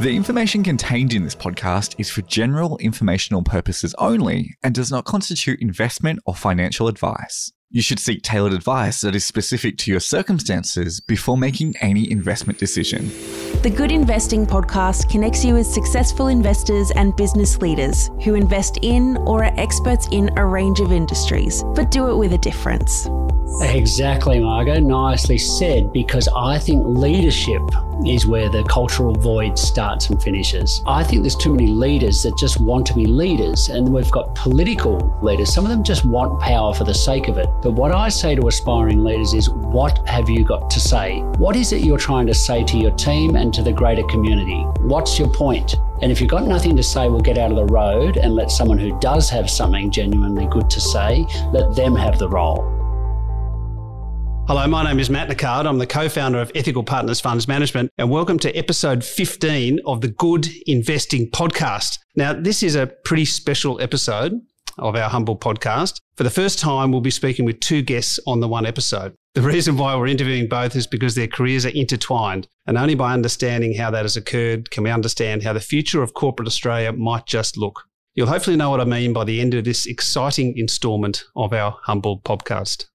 The information contained in this podcast is for general informational purposes only and does not constitute investment or financial advice. You should seek tailored advice that is specific to your circumstances before making any investment decision. The Good Investing podcast connects you with successful investors and business leaders who invest in or are experts in a range of industries, but do it with a difference. Exactly, Margot. Nicely said, because I think leadership is where the cultural void starts and finishes. I think there's too many leaders that just want to be leaders, and we've got political leaders. Some of them just want power for the sake of it. But what I say to aspiring leaders is, what have you got to say? What is it you're trying to say to your team and to the greater community? What's your point? And if you've got nothing to say, we'll get out of the road and let someone who does have something genuinely good to say, let them have the role. Hello, my name is Matt Nicard. I'm the co founder of Ethical Partners Funds Management, and welcome to episode 15 of the Good Investing Podcast. Now, this is a pretty special episode of our humble podcast. For the first time, we'll be speaking with two guests on the one episode. The reason why we're interviewing both is because their careers are intertwined, and only by understanding how that has occurred can we understand how the future of corporate Australia might just look. You'll hopefully know what I mean by the end of this exciting instalment of our humble podcast.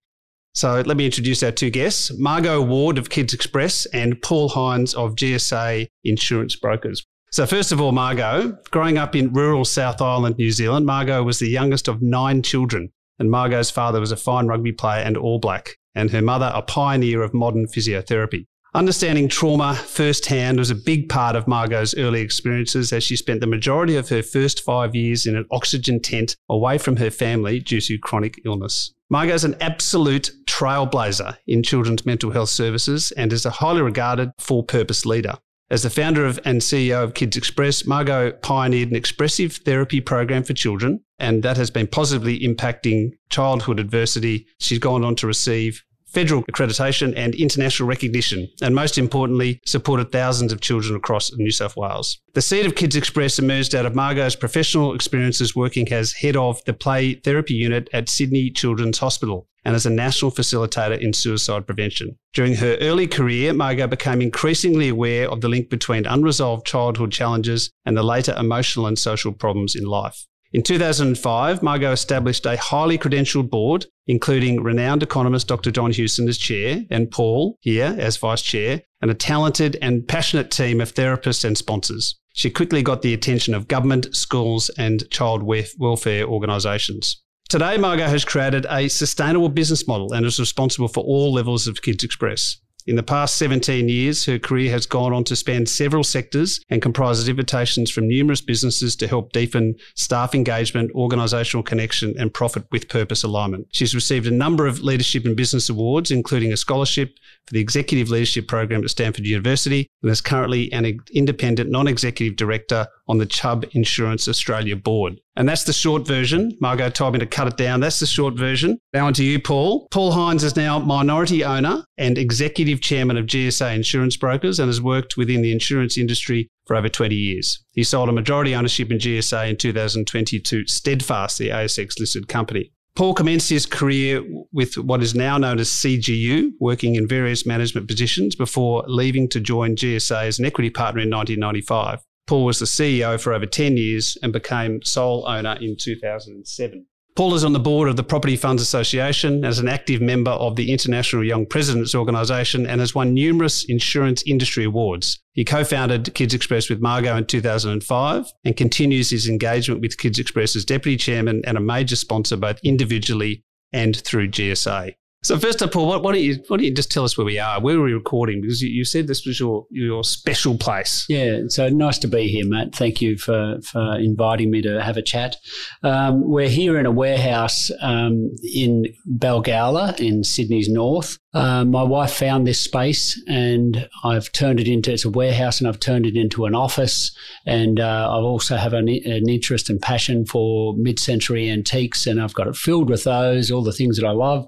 So let me introduce our two guests Margot Ward of Kids Express and Paul Hines of GSA Insurance Brokers. So, first of all, Margot, growing up in rural South Island, New Zealand, Margot was the youngest of nine children. And Margot's father was a fine rugby player and All Black, and her mother a pioneer of modern physiotherapy. Understanding trauma firsthand was a big part of Margot's early experiences as she spent the majority of her first five years in an oxygen tent away from her family due to chronic illness. Margot is an absolute trailblazer in children's mental health services and is a highly regarded for purpose leader. As the founder of and CEO of Kids Express, Margot pioneered an expressive therapy program for children, and that has been positively impacting childhood adversity. She's gone on to receive federal accreditation and international recognition, and most importantly, supported thousands of children across New South Wales. The seed of Kids Express emerged out of Margot's professional experiences working as head of the play therapy unit at Sydney Children's Hospital and as a national facilitator in suicide prevention. During her early career, Margot became increasingly aware of the link between unresolved childhood challenges and the later emotional and social problems in life. In 2005, Margot established a highly credentialed board, including renowned economist Dr. John Hewson as chair and Paul here as vice chair, and a talented and passionate team of therapists and sponsors. She quickly got the attention of government, schools, and child welfare organisations. Today, Margot has created a sustainable business model and is responsible for all levels of Kids Express. In the past 17 years, her career has gone on to span several sectors and comprises invitations from numerous businesses to help deepen staff engagement, organisational connection, and profit with purpose alignment. She's received a number of leadership and business awards, including a scholarship for the Executive Leadership Program at Stanford University, and is currently an independent non executive director on the Chubb Insurance Australia board. And that's the short version. Margot told me to cut it down. That's the short version. Now on to you, Paul. Paul Hines is now minority owner and executive chairman of GSA Insurance Brokers and has worked within the insurance industry for over 20 years. He sold a majority ownership in GSA in 2020 to Steadfast, the ASX listed company. Paul commenced his career with what is now known as CGU, working in various management positions before leaving to join GSA as an equity partner in 1995. Paul was the CEO for over 10 years and became sole owner in 2007. Paul is on the board of the Property Funds Association as an active member of the International Young Presidents Organisation and has won numerous insurance industry awards. He co founded Kids Express with Margot in 2005 and continues his engagement with Kids Express as deputy chairman and a major sponsor both individually and through GSA. So first up, Paul, why don't you why don't you just tell us where we are? Where are we recording? Because you, you, said this was your your special place. Yeah, so nice to be here, Matt. Thank you for for inviting me to have a chat. Um, we're here in a warehouse um, in Balgowlah in Sydney's north. Uh, my wife found this space and I've turned it into it's a warehouse and I've turned it into an office and uh, I also have an, an, interest and passion for mid-century antiques and I've got it filled with those all the things that I love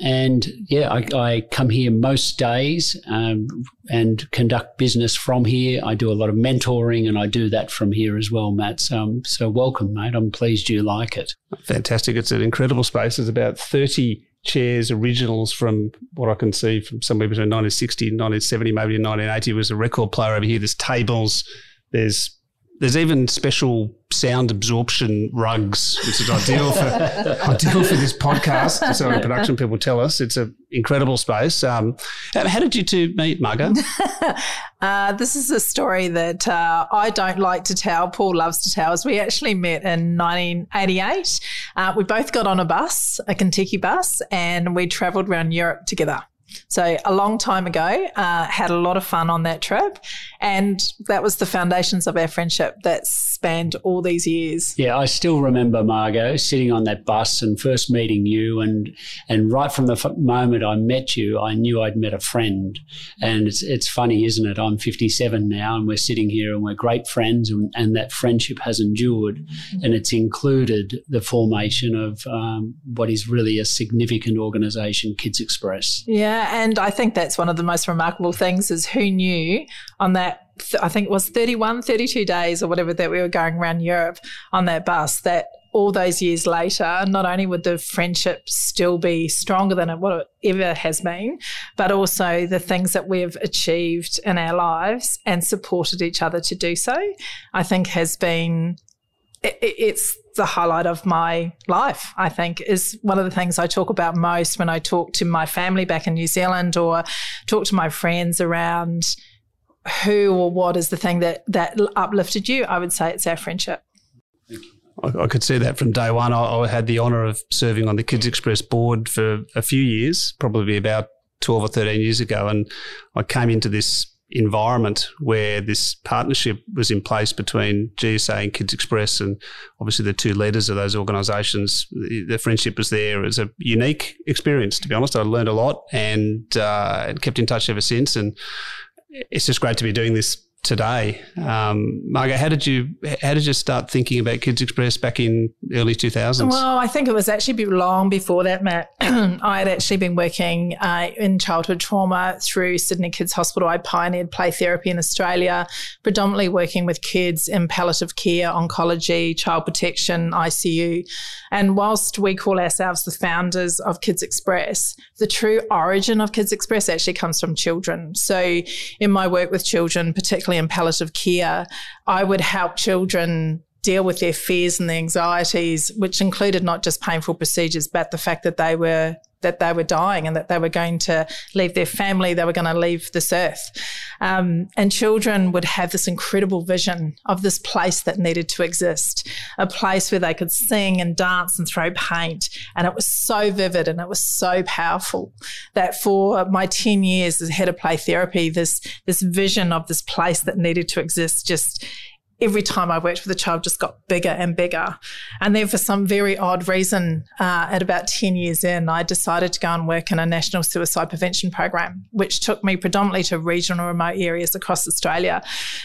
and yeah I, I, come here most days um, and conduct business from here. I do a lot of mentoring and I do that from here as well Matt. So, um, so welcome mate. I'm pleased you like it. Fantastic. It's an incredible space. There's about 30 chairs originals from what I can see from somewhere between 1960 and 1970, maybe 1980 was a record player over here. There's tables, there's there's even special sound absorption rugs, which is ideal for ideal for this podcast. So our production people tell us it's an incredible space. Um, how did you two meet, Margot? uh, this is a story that uh, I don't like to tell. Paul loves to tell. Us we actually met in 1988. Uh, we both got on a bus, a Contiki bus, and we travelled around Europe together. So a long time ago, uh, had a lot of fun on that trip, and that was the foundations of our friendship that spanned all these years. Yeah, I still remember Margot sitting on that bus and first meeting you, and and right from the f- moment I met you, I knew I'd met a friend. And it's it's funny, isn't it? I'm 57 now, and we're sitting here, and we're great friends, and, and that friendship has endured, mm-hmm. and it's included the formation of um, what is really a significant organisation, Kids Express. Yeah and I think that's one of the most remarkable things is who knew on that I think it was 31, 32 days or whatever that we were going around Europe on that bus that all those years later, not only would the friendship still be stronger than it, what it ever has been, but also the things that we've achieved in our lives and supported each other to do so, I think has been it, it's the highlight of my life, I think, is one of the things I talk about most when I talk to my family back in New Zealand or talk to my friends around who or what is the thing that, that uplifted you. I would say it's our friendship. I, could see that from day one. I, I had the honour of serving on the Kids Express board for a few years, probably about 12 or 13 years ago. And I came into this environment where this partnership was in place between GSA and Kids Express, and obviously the two leaders of those organisations. The friendship was there. It was a unique experience, to be honest. I learned a lot and uh, kept in touch ever since. And it's just great to be doing this today. Um, how did you how did you start thinking about Kids Express back in early 2000s? Well, I think it was actually long before that, Matt. I had actually been working uh, in childhood trauma through Sydney Kids Hospital. I pioneered play therapy in Australia, predominantly working with kids in palliative care, oncology, child protection, ICU. And whilst we call ourselves the founders of Kids Express, the true origin of Kids Express actually comes from children. So in my work with children, particularly in palliative care, I would help children deal with their fears and their anxieties, which included not just painful procedures, but the fact that they were that they were dying and that they were going to leave their family, they were going to leave this earth. Um, and children would have this incredible vision of this place that needed to exist, a place where they could sing and dance and throw paint. And it was so vivid and it was so powerful that for my 10 years as head of play therapy, this, this vision of this place that needed to exist just every time I worked with a child just got bigger and bigger. And then for some very odd reason, uh, at about 10 years in, I decided to go and work in a national suicide prevention program, which took me predominantly to regional remote areas across Australia.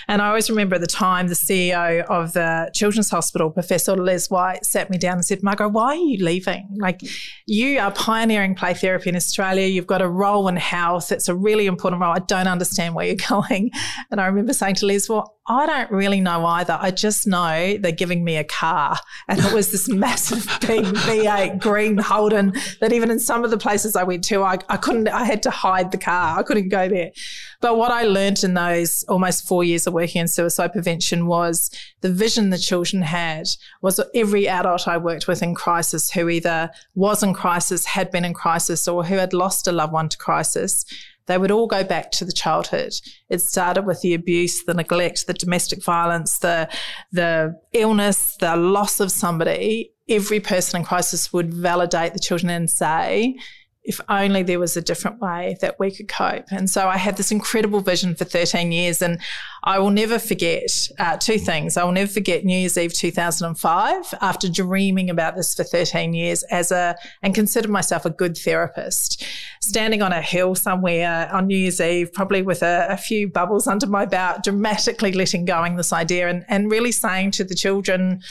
And I always remember at the time, the CEO of the Children's Hospital, Professor Les White, sat me down and said, Margot, why are you leaving? Like, you are pioneering play therapy in Australia. You've got a role in health. It's a really important role. I don't understand where you're going. And I remember saying to Les, well, I don't really know either. I just know they're giving me a car. And it was this massive big V8 green Holden that even in some of the places I went to, I, I couldn't, I had to hide the car. I couldn't go there. But what I learned in those almost four years of working in suicide prevention was the vision the children had was every adult I worked with in crisis who either was in crisis, had been in crisis, or who had lost a loved one to crisis they would all go back to the childhood. It started with the abuse, the neglect, the domestic violence, the the illness, the loss of somebody. Every person in crisis would validate the children and say, if only there was a different way that we could cope. And so I had this incredible vision for 13 years. And I will never forget uh, two things. I will never forget New Year's Eve 2005 after dreaming about this for 13 years as a, and considered myself a good therapist, standing on a hill somewhere on New Year's Eve, probably with a, a few bubbles under my belt, dramatically letting going this idea and, and really saying to the children,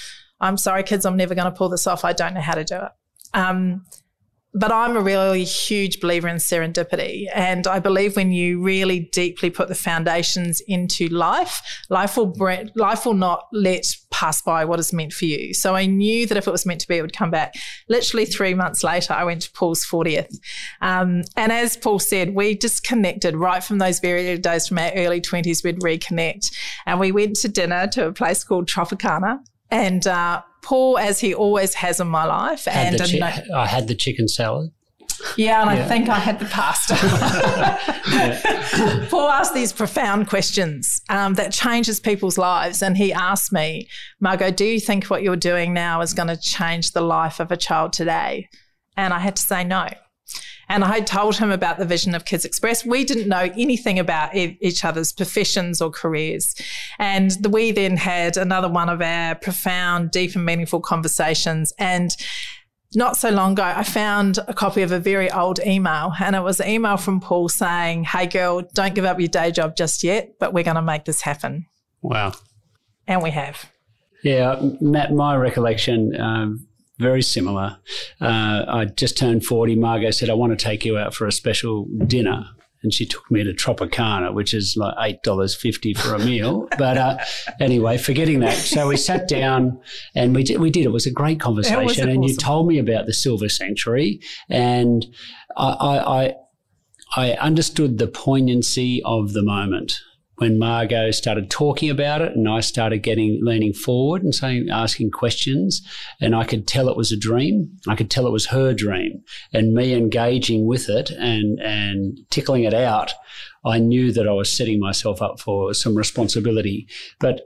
I'm sorry, kids, I'm never going to pull this off. I don't know how to do it. Um, but I'm a really huge believer in serendipity. And I believe when you really deeply put the foundations into life, life will, life will not let pass by what is meant for you. So I knew that if it was meant to be, it would come back. Literally three months later, I went to Paul's 40th. Um, and as Paul said, we disconnected right from those very early days from our early 20s, we'd reconnect. And we went to dinner to a place called Tropicana. And uh, Paul, as he always has in my life, had and chi- I had the chicken salad. Yeah, and yeah. I think I had the pasta. Paul asked these profound questions um, that changes people's lives, and he asked me, Margot, do you think what you're doing now is going to change the life of a child today? And I had to say no. And I told him about the vision of Kids Express. We didn't know anything about each other's professions or careers. And we then had another one of our profound, deep, and meaningful conversations. And not so long ago, I found a copy of a very old email, and it was an email from Paul saying, Hey, girl, don't give up your day job just yet, but we're going to make this happen. Wow. And we have. Yeah, Matt, my recollection, um, very similar. Uh, I just turned 40. Margot said, I want to take you out for a special dinner. And she took me to Tropicana, which is like $8.50 for a meal. but uh, anyway, forgetting that. So we sat down and we did, we did. It was a great conversation. And you told me about the Silver Sanctuary. And I, I, I, I understood the poignancy of the moment when Margot started talking about it and I started getting leaning forward and saying asking questions and I could tell it was a dream. I could tell it was her dream. And me engaging with it and and tickling it out, I knew that I was setting myself up for some responsibility. But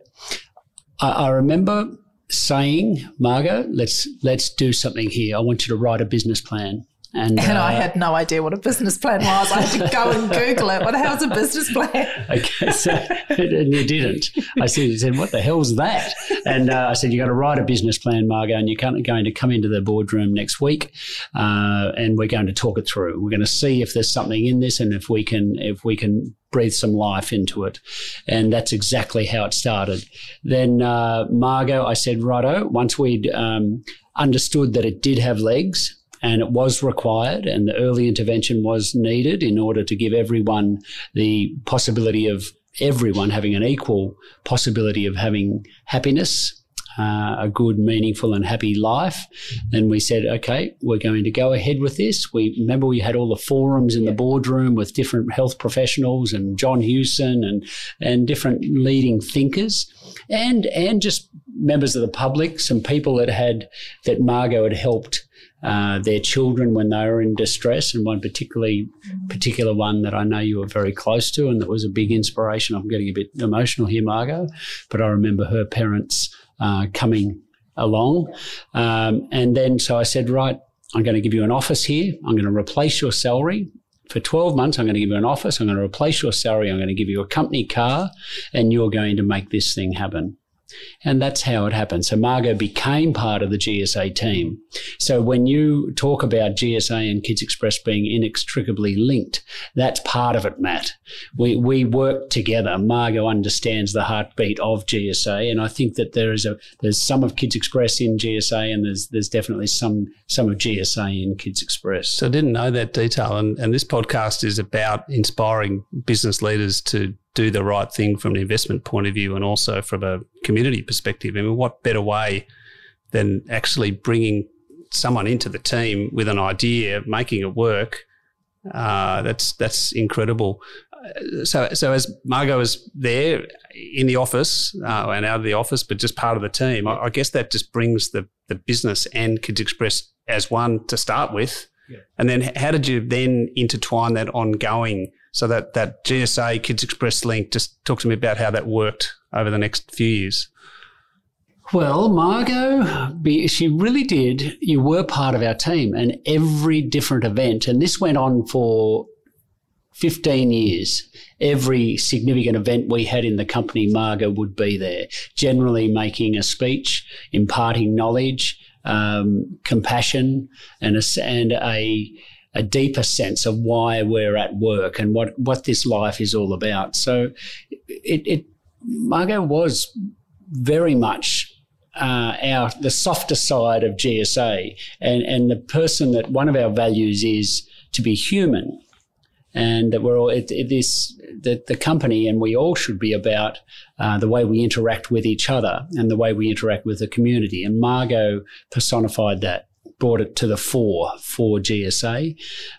I, I remember saying, Margot, let's let's do something here. I want you to write a business plan. And, and uh, I had no idea what a business plan was. I had to go and Google it. What the hell's a business plan? Okay, so and you didn't. I said, you said, what the hell's that? And uh, I said, you got to write a business plan, Margot, and you're going to come into the boardroom next week, uh, and we're going to talk it through. We're going to see if there's something in this, and if we can, if we can breathe some life into it. And that's exactly how it started. Then uh, Margot, I said, righto, once we'd um, understood that it did have legs, and it was required, and the early intervention was needed in order to give everyone the possibility of everyone having an equal possibility of having happiness. Uh, a good, meaningful, and happy life. And we said, okay, we're going to go ahead with this. We remember we had all the forums in the boardroom with different health professionals and John Hewson and and different leading thinkers, and and just members of the public, some people that had that Margot had helped uh, their children when they were in distress, and one particularly particular one that I know you were very close to, and that was a big inspiration. I'm getting a bit emotional here, Margot, but I remember her parents uh, coming along, um, and then so I said, right, I'm going to give you an office here. I'm going to replace your salary for 12 months, I'm going to give you an office. I'm going to replace your salary. I'm going to give you a company car, and you're going to make this thing happen. And that's how it happened. So Margot became part of the GSA team. So when you talk about GSA and Kids Express being inextricably linked, that's part of it, Matt. We, we work together. Margot understands the heartbeat of GSA. And I think that there is a, there's some of Kids Express in GSA and there's, there's definitely some, some of GSA in Kids Express. So I didn't know that detail. And, and this podcast is about inspiring business leaders to do the right thing from an investment point of view and also from a community perspective. I mean, what better way than actually bringing someone into the team with an idea, making it work? Uh, that's that's incredible. So, so as Margot is there in the office uh, and out of the office, but just part of the team, I, I, guess that just brings the the business and Kids Express as one to start with. Yeah. And then, how did you then intertwine that ongoing? So that that GSA Kids Express link, just talk to me about how that worked over the next few years. Well, Margot, she really did. You were part of our team, and every different event, and this went on for 15 years. Every significant event we had in the company, Margot would be there, generally making a speech, imparting knowledge, um, compassion, and a, and a a deeper sense of why we're at work and what, what this life is all about. So it, it Margot was very much uh, our the softer side of GSA, and and the person that one of our values is to be human, and that we're all it, it, this the the company and we all should be about uh, the way we interact with each other and the way we interact with the community. And Margot personified that brought it to the fore for GSA.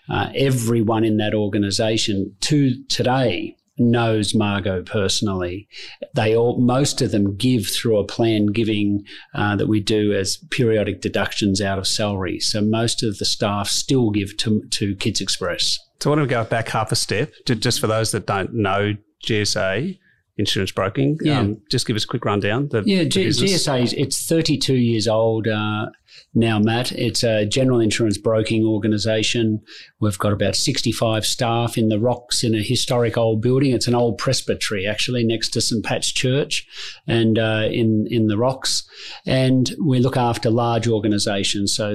Uh, everyone in that organisation to today knows Margot personally. They all, most of them give through a plan giving uh, that we do as periodic deductions out of salary. So most of the staff still give to, to Kids Express. So I want to go back half a step, just for those that don't know GSA insurance broking. Yeah. Um, just give us a quick rundown. The, yeah, G- GSA, it's 32 years old uh, now, Matt. It's a general insurance broking organisation. We've got about 65 staff in the rocks in a historic old building. It's an old presbytery, actually, next to St. Pat's Church and uh, in, in the rocks. And we look after large organisations, so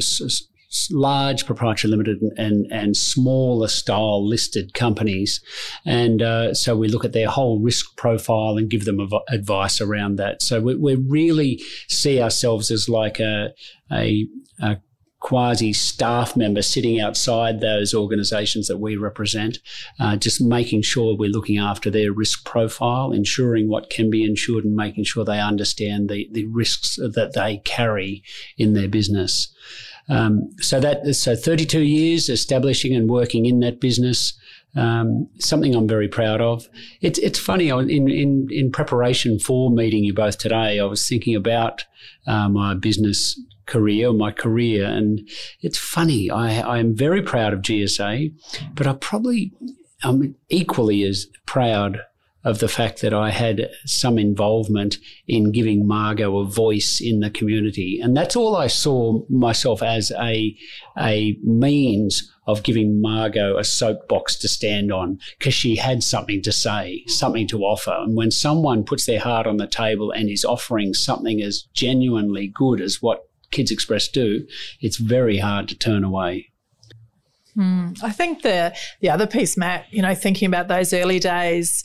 large proprietary limited and, and smaller style listed companies. And uh, so we look at their whole risk profile and give them av- advice around that. So we, we really see ourselves as like a, a, a quasi staff member sitting outside those organisations that we represent, uh, just making sure we're looking after their risk profile, ensuring what can be insured, and making sure they understand the, the risks that they carry in their business. Um, so that so 32 years establishing and working in that business. Um, something I'm very proud of. It's it's funny in in in preparation for meeting you both today. I was thinking about uh, my business career, my career, and it's funny. I I am very proud of GSA, but I probably I'm equally as proud of the fact that I had some involvement in giving Margot a voice in the community. And that's all I saw myself as a, a means of giving Margot a soapbox to stand on because she had something to say, something to offer. And when someone puts their heart on the table and is offering something as genuinely good as what Kids Express do, it's very hard to turn away. Hmm. I think the the other piece, Matt, you know, thinking about those early days,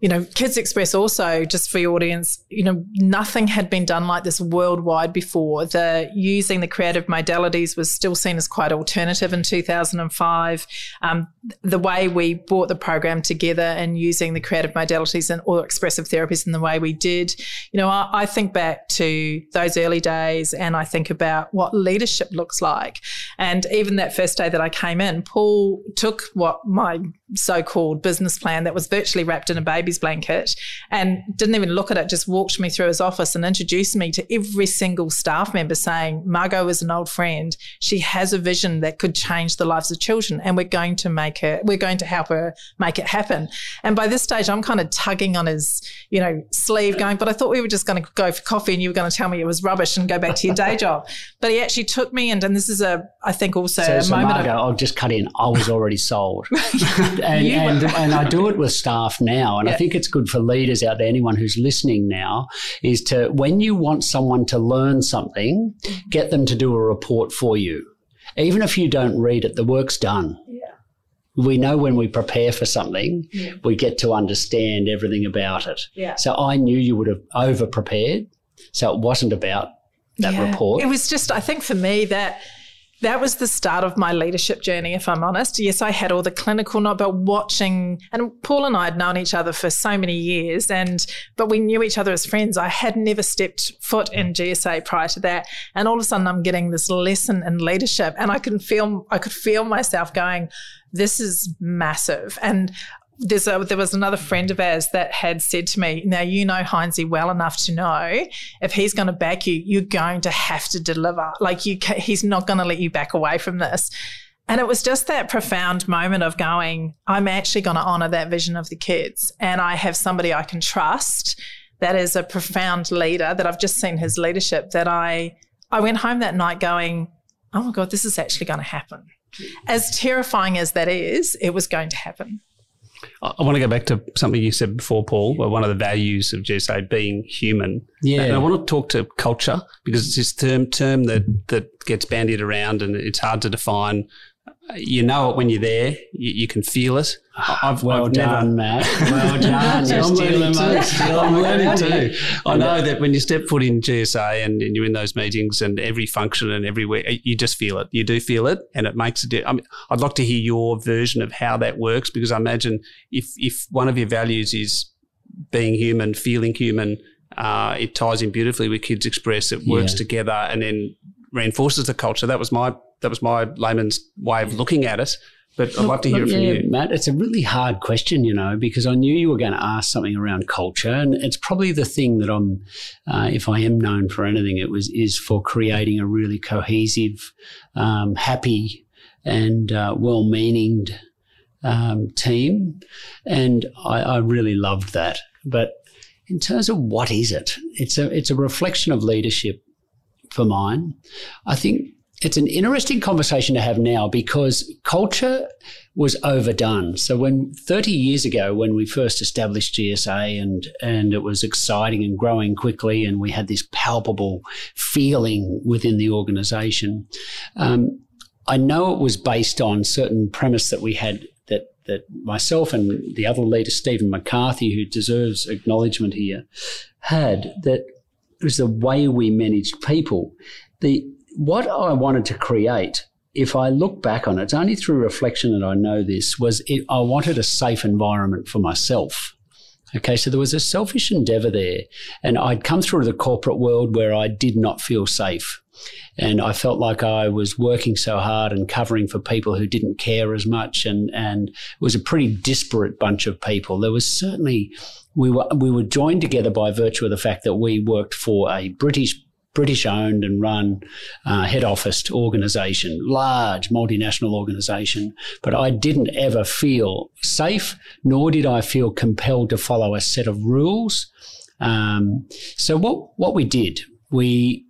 you know, Kids Express also, just for your audience, you know, nothing had been done like this worldwide before. The using the creative modalities was still seen as quite alternative in 2005. Um, the way we brought the program together and using the creative modalities and or expressive therapies in the way we did, you know, I, I think back to those early days and I think about what leadership looks like. And even that first day that I came in, Paul took what my so-called business plan that was virtually wrapped in a baby's blanket and didn't even look at it just walked me through his office and introduced me to every single staff member saying margot is an old friend. She has a vision that could change the lives of children and we're going to make her we're going to help her make it happen. And by this stage i'm kind of tugging on his you know sleeve going but i thought we were just going to go for coffee and you were going to tell me it was rubbish and go back to your day job. But he actually took me and, and this is a i think also so, a so moment margot, of, i'll just cut in. I was already sold and, and, and, I do it with staff now. And yeah. I think it's good for leaders out there, anyone who's listening now, is to, when you want someone to learn something, mm-hmm. get them to do a report for you. Even if you don't read it, the work's done. Yeah. We know when we prepare for something, yeah. we get to understand everything about it. Yeah. So I knew you would have over prepared. So it wasn't about that report. It was just, I think for me, that that was the start of my leadership journey, if I'm honest. Yes, I had all the clinical knowledge, but watching, and Paul and I had known each other for so many years, and but we knew each other as friends. I had never stepped foot in GSA prior to that, and all of a sudden I'm getting this lesson in leadership, and I can feel, I could feel myself going, "This is massive," and a, there was another friend of ours that had said to me, now you know Heinzie well enough to know if he's going to back you, you're going to have to deliver. Like you, he's not going to let you back away from this. And it was just that profound moment of going, I'm actually going to honor that vision of the kids. And I have somebody I can trust that is a profound leader that I've just seen his leadership that I, I went home that night going, oh my God, this is actually going to happen. As terrifying as that is, it was going to happen. I want to go back to something you said before, Paul, where one of the values of GSA being human. Yeah. And I want to talk to culture because it's this term term that that gets bandied around and it's hard to define you know it when you're there. You, you can feel it. I've, well I've done, never, Matt. Well done. I'm learning too. I'm learning too. I know that when you step foot in GSA and, and, you're in those meetings and every function and everywhere, you just feel it. You do feel it, and it makes a difference. I mean, I'd like to hear your version of how that works because I imagine if if one of your values is being human, feeling human, uh, it ties in beautifully with Kids Express. It works yeah. together and then reinforces the culture. That was my that was my layman's way of looking at it. But I'd love to hear it from yeah, you. Matt, it's a really hard question, you know, because I knew you were going to ask something around culture. And it's probably the thing that I'm, uh, if I am known for anything, it was, is for creating a really cohesive, um, happy, and uh, well meaning um, team. And I, I really loved that. But in terms of what is it, it's a, it's a reflection of leadership for mine. I think it's an interesting conversation to have now because culture was overdone. So when 30 years ago, when we first established GSA and and it was exciting and growing quickly, and we had this palpable feeling within the organisation, um, I know it was based on certain premise that we had that that myself and the other leader Stephen McCarthy, who deserves acknowledgement here, had that was the way we managed people. The what I wanted to create, if I look back on it, it's only through reflection that I know this, was it, I wanted a safe environment for myself. Okay, so there was a selfish endeavor there. And I'd come through the corporate world where I did not feel safe. And I felt like I was working so hard and covering for people who didn't care as much. And, and it was a pretty disparate bunch of people. There was certainly, we were, we were joined together by virtue of the fact that we worked for a British British owned and run uh, head office organisation, large multinational organisation. But I didn't ever feel safe, nor did I feel compelled to follow a set of rules. Um, so what what we did, we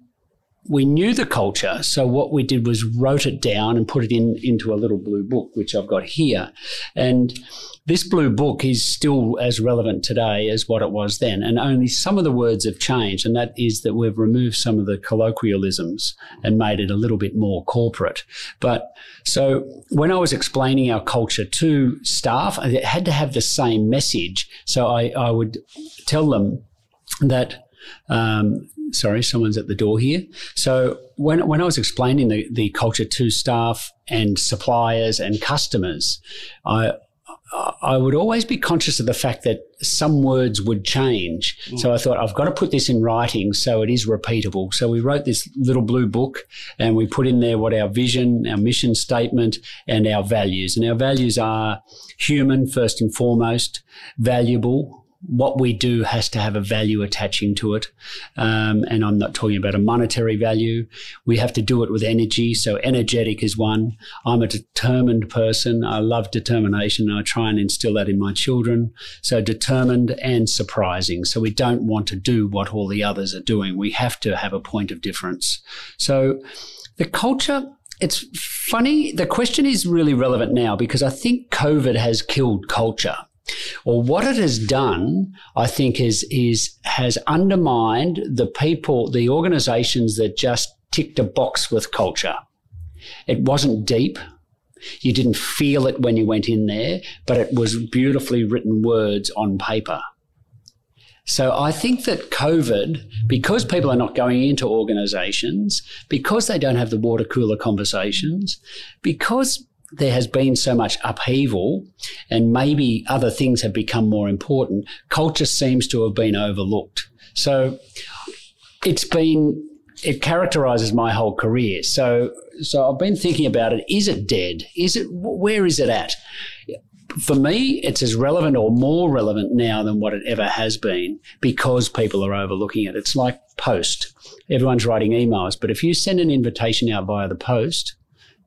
we knew the culture. So what we did was wrote it down and put it in into a little blue book, which I've got here. And this blue book is still as relevant today as what it was then. And only some of the words have changed. And that is that we've removed some of the colloquialisms and made it a little bit more corporate. But so when I was explaining our culture to staff, it had to have the same message. So I, I would tell them that um, sorry, someone's at the door here. So when, when I was explaining the, the culture to staff and suppliers and customers, I, I would always be conscious of the fact that some words would change. Mm. So I thought, I've got to put this in writing so it is repeatable. So we wrote this little blue book and we put in there what our vision, our mission statement, and our values. And our values are human, first and foremost, valuable, what we do has to have a value attaching to it. Um, and I'm not talking about a monetary value. We have to do it with energy. So, energetic is one. I'm a determined person. I love determination. I try and instill that in my children. So, determined and surprising. So, we don't want to do what all the others are doing. We have to have a point of difference. So, the culture it's funny. The question is really relevant now because I think COVID has killed culture. Well, what it has done, I think, is is has undermined the people, the organisations that just ticked a box with culture. It wasn't deep. You didn't feel it when you went in there, but it was beautifully written words on paper. So I think that COVID, because people are not going into organisations, because they don't have the water cooler conversations, because there has been so much upheaval and maybe other things have become more important, culture seems to have been overlooked. So it's been, it characterizes my whole career. So, so I've been thinking about it. Is it dead? Is it, where is it at? For me, it's as relevant or more relevant now than what it ever has been because people are overlooking it. It's like post. Everyone's writing emails, but if you send an invitation out via the post,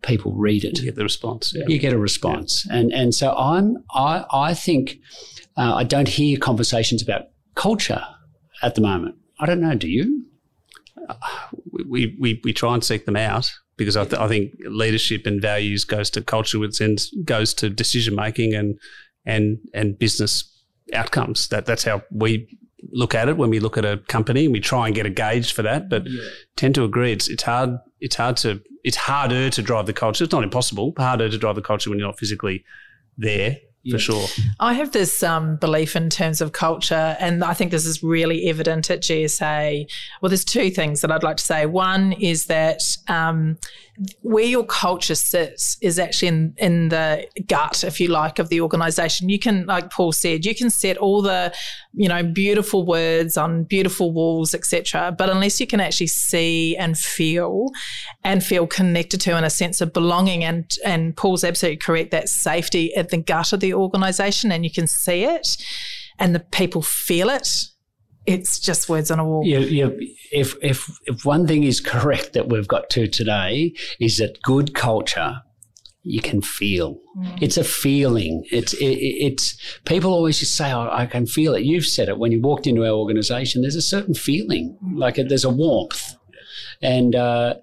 people read it. You get the response. Yeah. You get a response, yeah. and and so I'm I I think uh, I don't hear conversations about culture at the moment. I don't know. Do you? we, we, we try and seek them out because I, th- I think leadership and values goes to culture, which then goes to decision making and and and business outcomes. That that's how we look at it when we look at a company and we try and get a gauge for that. But yeah. tend to agree it's it's hard it's hard to it's harder to drive the culture. It's not impossible, harder to drive the culture when you're not physically there for sure. I have this um, belief in terms of culture, and I think this is really evident at GSA. Well, there's two things that I'd like to say. One is that um, where your culture sits is actually in, in the gut, if you like, of the organization. You can, like Paul said, you can set all the, you know, beautiful words on beautiful walls, etc. But unless you can actually see and feel and feel connected to in a sense of belonging, and and Paul's absolutely correct, that safety at the gut of the organization, and you can see it, and the people feel it it's just words on a wall. Yeah, yeah. If if if one thing is correct that we've got to today is that good culture you can feel. Mm. It's a feeling. It's it, it's people always just say, oh, "I can feel it." You've said it when you walked into our organisation. There's a certain feeling, like a, there's a warmth, and uh,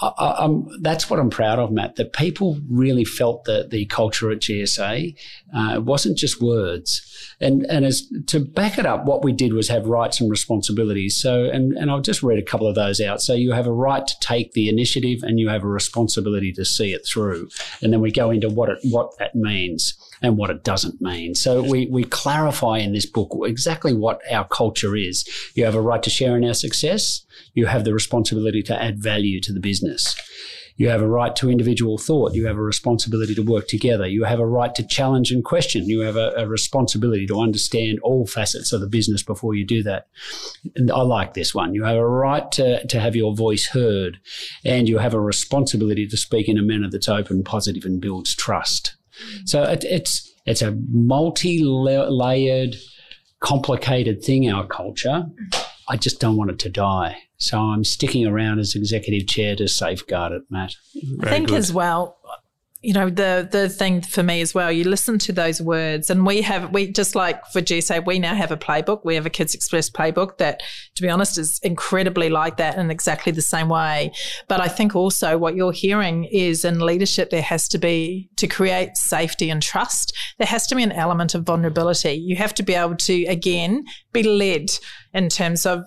I, that's what I'm proud of, Matt. That people really felt the the culture at GSA. Uh, wasn't just words, and and as to back it up, what we did was have rights and responsibilities. So, and and I'll just read a couple of those out. So you have a right to take the initiative, and you have a responsibility to see it through. And then we go into what it what that means and what it doesn't mean. So we, we clarify in this book exactly what our culture is. You have a right to share in our success. You have the responsibility to add value to the business. You have a right to individual thought. You have a responsibility to work together. You have a right to challenge and question. You have a, a, responsibility to understand all facets of the business before you do that. And I like this one. You have a right to, to have your voice heard, and you have a responsibility to speak in a manner that's open, positive, and builds trust. So it, it's it's a multi-layered, complicated thing. Our culture. I just don't want it to die. So I'm sticking around as executive chair to safeguard it, Matt. Very I think good. as well, you know the the thing for me as well you listen to those words and we have we just like for GSA we now have a playbook. We have a kids express playbook that to be honest is incredibly like that in exactly the same way. But i think also what you're hearing is in leadership there has to be to create safety and trust there has to be an element of vulnerability. You have to be able to again be led in terms of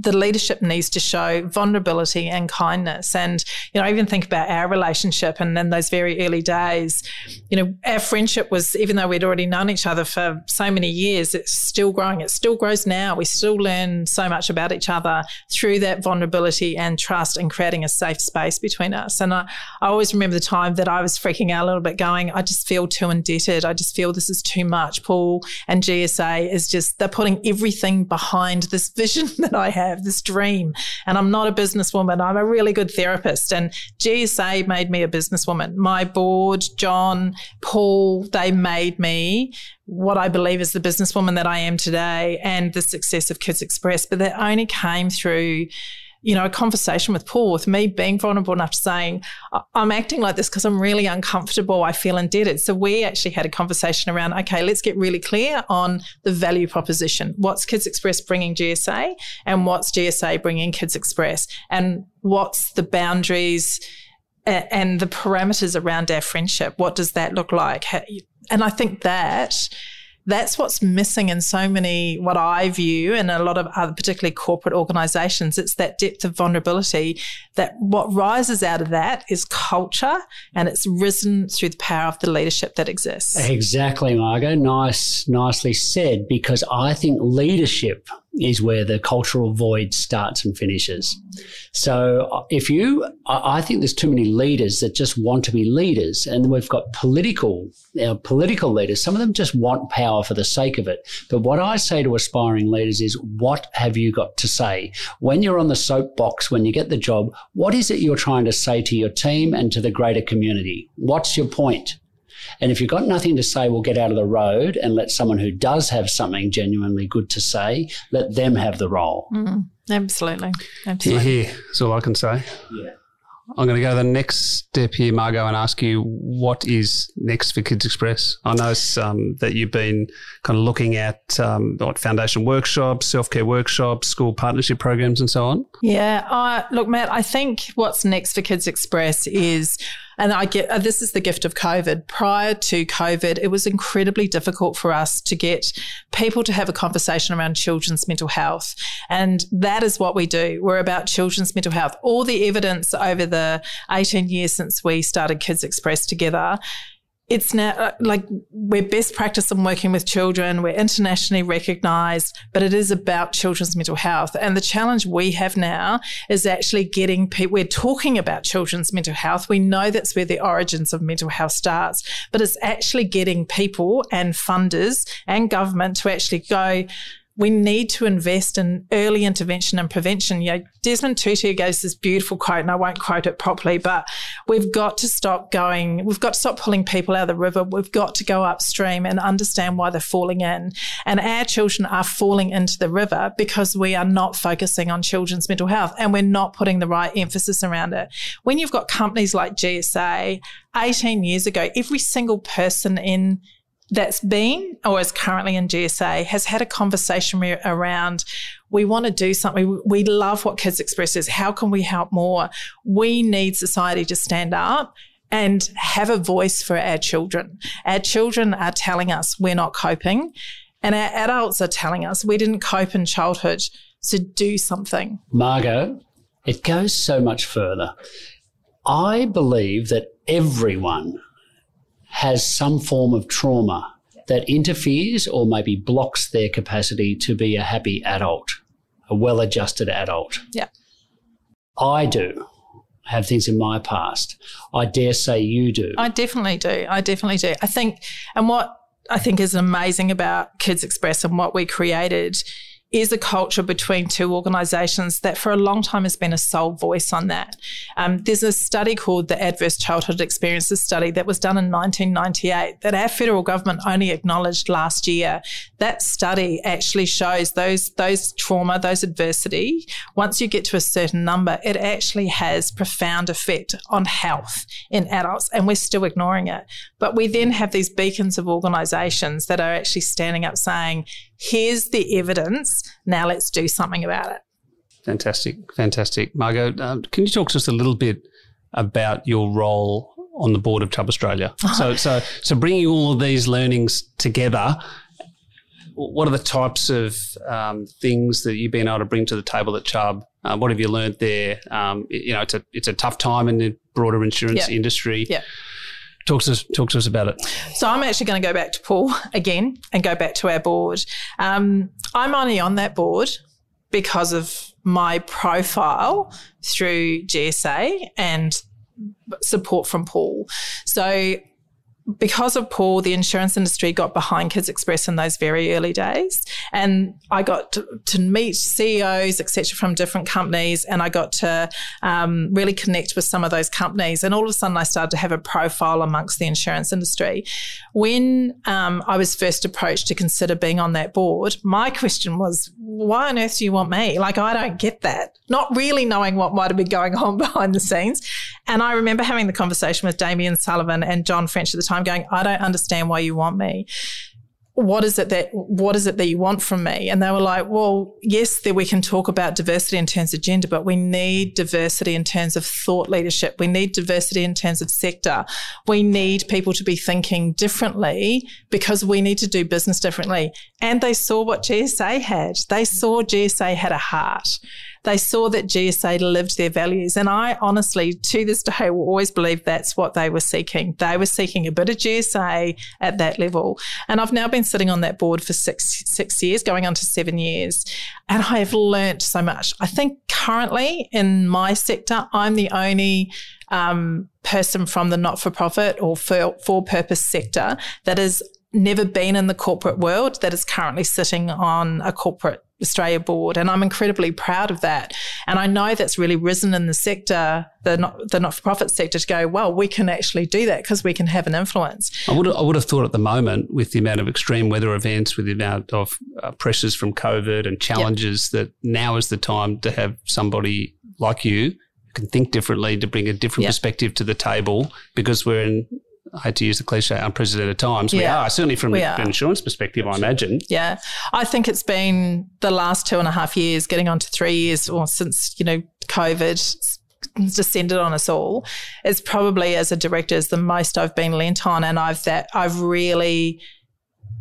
the leadership needs to show vulnerability and kindness. And, you know, I even think about our relationship and then those very early days, you know, our friendship was, even though we'd already known each other for so many years, it's still growing. It still grows now. We still learn so much about each other through that vulnerability and trust and creating a safe space between us. And I, I always remember the time that I was freaking out a little bit going, I just feel too indebted. I just feel this is too much. Paul and GSA is just, they're putting everything behind this vision that I have, this dream. And I'm not a businesswoman. I'm a really good therapist. And GSA made me a businesswoman. My board, John, Paul, they made me what I believe is the businesswoman that I am today and the success of Kids Express. But that only came through you know, a conversation with Paul, with me being vulnerable enough to saying, I'm acting like this because I'm really uncomfortable. I feel indebted. So we actually had a conversation around, okay, let's get really clear on the value proposition. What's Kids Express bringing GSA and what's GSA bringing Kids Express? And what's the boundaries and the parameters around our friendship? What does that look like? And I think that that's what's missing in so many what I view in a lot of other particularly corporate organizations it's that depth of vulnerability that what rises out of that is culture and it's risen through the power of the leadership that exists. Exactly Margot nice nicely said because I think leadership is where the cultural void starts and finishes. So uh, if you, I think there's too many leaders that just want to be leaders, and we've got political, our political leaders. Some of them just want power for the sake of it. But what I say to aspiring leaders is, what have you got to say when you're on the soapbox when you get the job? What is it you're trying to say to your team and to the greater community? What's your point? And if you've got nothing to say, we'll get out of the road and let someone who does have something genuinely good to say, let them have the role. Mm, absolutely. Absolutely. Here, here. That's all I can say. Yeah. I'm going to go to the next step here, Margot, and ask you what is next for Kids Express. I know um, that you've been kind of looking at um, what foundation workshops, self care workshops, school partnership programs, and so on. Yeah, uh, look, Matt, I think what's next for Kids Express is And I get uh, this is the gift of COVID. Prior to COVID, it was incredibly difficult for us to get people to have a conversation around children's mental health. And that is what we do. We're about children's mental health. All the evidence over the 18 years since we started Kids Express together it's now uh, like we're best practice in working with children. We're internationally recognized, but it is about children's mental health. And the challenge we have now is actually getting people, we're talking about children's mental health. We know that's where the origins of mental health starts, but it's actually getting people and funders and government to actually go, we need to invest in early intervention and prevention. You know, Desmond Tutu gives this beautiful quote, and I won't quote it properly, but we've got to stop going, we've got to stop pulling people out of the river. We've got to go upstream and understand why they're falling in. And our children are falling into the river because we are not focusing on children's mental health and we're not putting the right emphasis around it. When you've got companies like GSA, 18 years ago, every single person in that's been or is currently in GSA has had a conversation around we want to do something. We love what Kids XPress is. How can we help more? We need society to stand up and have a voice for our children. Our children are telling us we're not coping, and our adults are telling us we didn't cope in childhood, so do something. Margot, it goes so much further. I believe that everyone has some form of trauma that interferes or maybe blocks their capacity to be a happy adult, a well adjusted adult. Yeah. I do have things in my past. I dare say you do. I definitely do. I definitely do. I think, and what I think is amazing about Kids XPress and what we created is a culture between two organisations that for a long time has been a sole voice on that. Um, there's a study called the Adverse Childhood Experiences Study that was done in 1998 that our federal government only acknowledged last year. That study actually shows those those trauma, those adversity. Once you get to a certain number, it actually has profound effect on health in adults, and we're still ignoring it. But we then have these beacons of organisations that are actually standing up saying, here's the evidence. Now let's do something about it. Fantastic. Fantastic. Margot, um, can you talk to us a little bit about your role on the board of Chubb Australia? so, so, so bringing all of these learnings together, what are the types of um, things that you've been able to bring to the table at Chubb? Uh, what have you learned there? Um, you know, it's a it's a tough time in the broader insurance yeah. industry. Yeah. Talk to us. Talk to us about it. So I'm actually going to go back to Paul again and go back to our board. Um, I'm only on that board because of my profile through GSA and support from Paul. So because of Paul, the insurance industry got behind Kids XPress in those very early days. And I got to, to meet CEOs, etc., from different companies. And I got to um, really connect with some of those companies. And all of a sudden, I started to have a profile amongst the insurance industry. When um, I was first approached to consider being on that board, my question was, why on earth do you want me? Like, I don't get that. Not really knowing what might have been going on behind the scenes. And I remember having the conversation with Damien Sullivan and John French at the time going, I don't understand why you want me. What is it that what is it that you want from me? And they were like well yes that we can talk about diversity in terms of gender but we need diversity in terms of thought leadership. We need diversity in terms of sector. We need people to be thinking differently because we need to do business differently. And they saw what GSA had. They saw GSA had a heart they saw that GSA lived their values. And I honestly, to this day, will always believe that's what they were seeking. They were seeking a bit of GSA at that level. And I've now been sitting on that board for six, six years, going on to seven years. And I have learnt so much. I think currently in my sector, I'm the only um, person from the not for profit or for purpose sector that has never been in the corporate world that is currently sitting on a corporate Australia board. And I'm incredibly proud of that. And I know that's really risen in the sector, the not, the not-for-profit sector to go, well, we can actually do that because we can have an influence. I would, I would have thought at the moment with the amount of extreme weather events, with the amount of uh, pressures from COVID and challenges yep. that now is the time to have somebody like you who can think differently to bring a different yep. perspective to the table because we're in I hate to use the cliche, unprecedented times. Yeah. We are, certainly from an insurance perspective, I imagine. Yeah. I think it's been the last two and a half years, getting on to three years or since, you know, COVID, descended on us all is probably as a director is the most I've been lent on and I've that I've really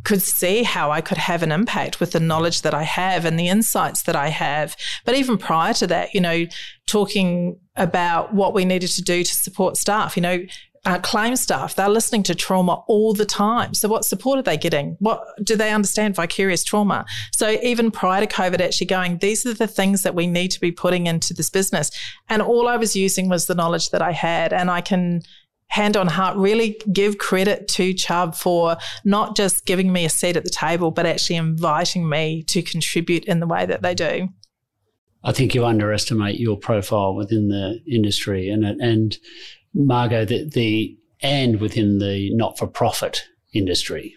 could see how I could have an impact with the knowledge that I have and the insights that I have. But even prior to that, you know, talking about what we needed to do to support staff, you know, uh, claim staff, they're listening to trauma all the time. So, what support are they getting? What do they understand vicarious trauma? So, even prior to COVID, actually going, these are the things that we need to be putting into this business. And all I was using was the knowledge that I had. And I can hand on heart really give credit to Chubb for not just giving me a seat at the table, but actually inviting me to contribute in the way that they do. I think you underestimate your profile within the industry and and Margot the, the and within the not for profit industry.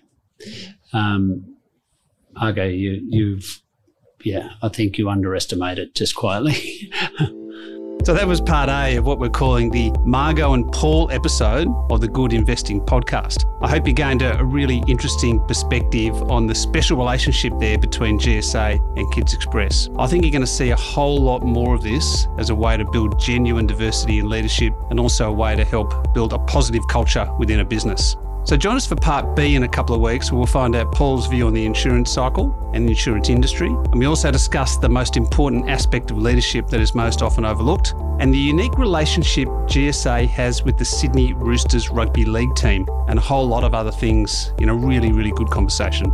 Um, Margot, you you've yeah, I think you underestimate it just quietly. So that was part A of what we're calling the Margot and Paul episode of the Good Investing podcast. I hope you gained a, really interesting perspective on the special relationship there between GSA and Kids XPress. I think you're going to see a whole lot more of this as a way to build genuine diversity in leadership and also a way to help build a positive culture within a business. So join us for part B in a couple of weeks where we'll find out Paul's view on the insurance cycle and the insurance industry. And we also discuss the most important aspect of leadership that is most often overlooked and the unique relationship GSA has with the Sydney Roosters rugby league team and a whole lot of other things in a really, really good conversation.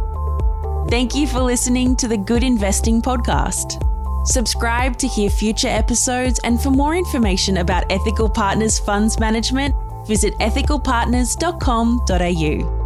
Thank you for listening to the Good Investing Podcast. Subscribe to hear future episodes and for more information about Ethical Partners Funds Management visit ethicalpartners.com.au.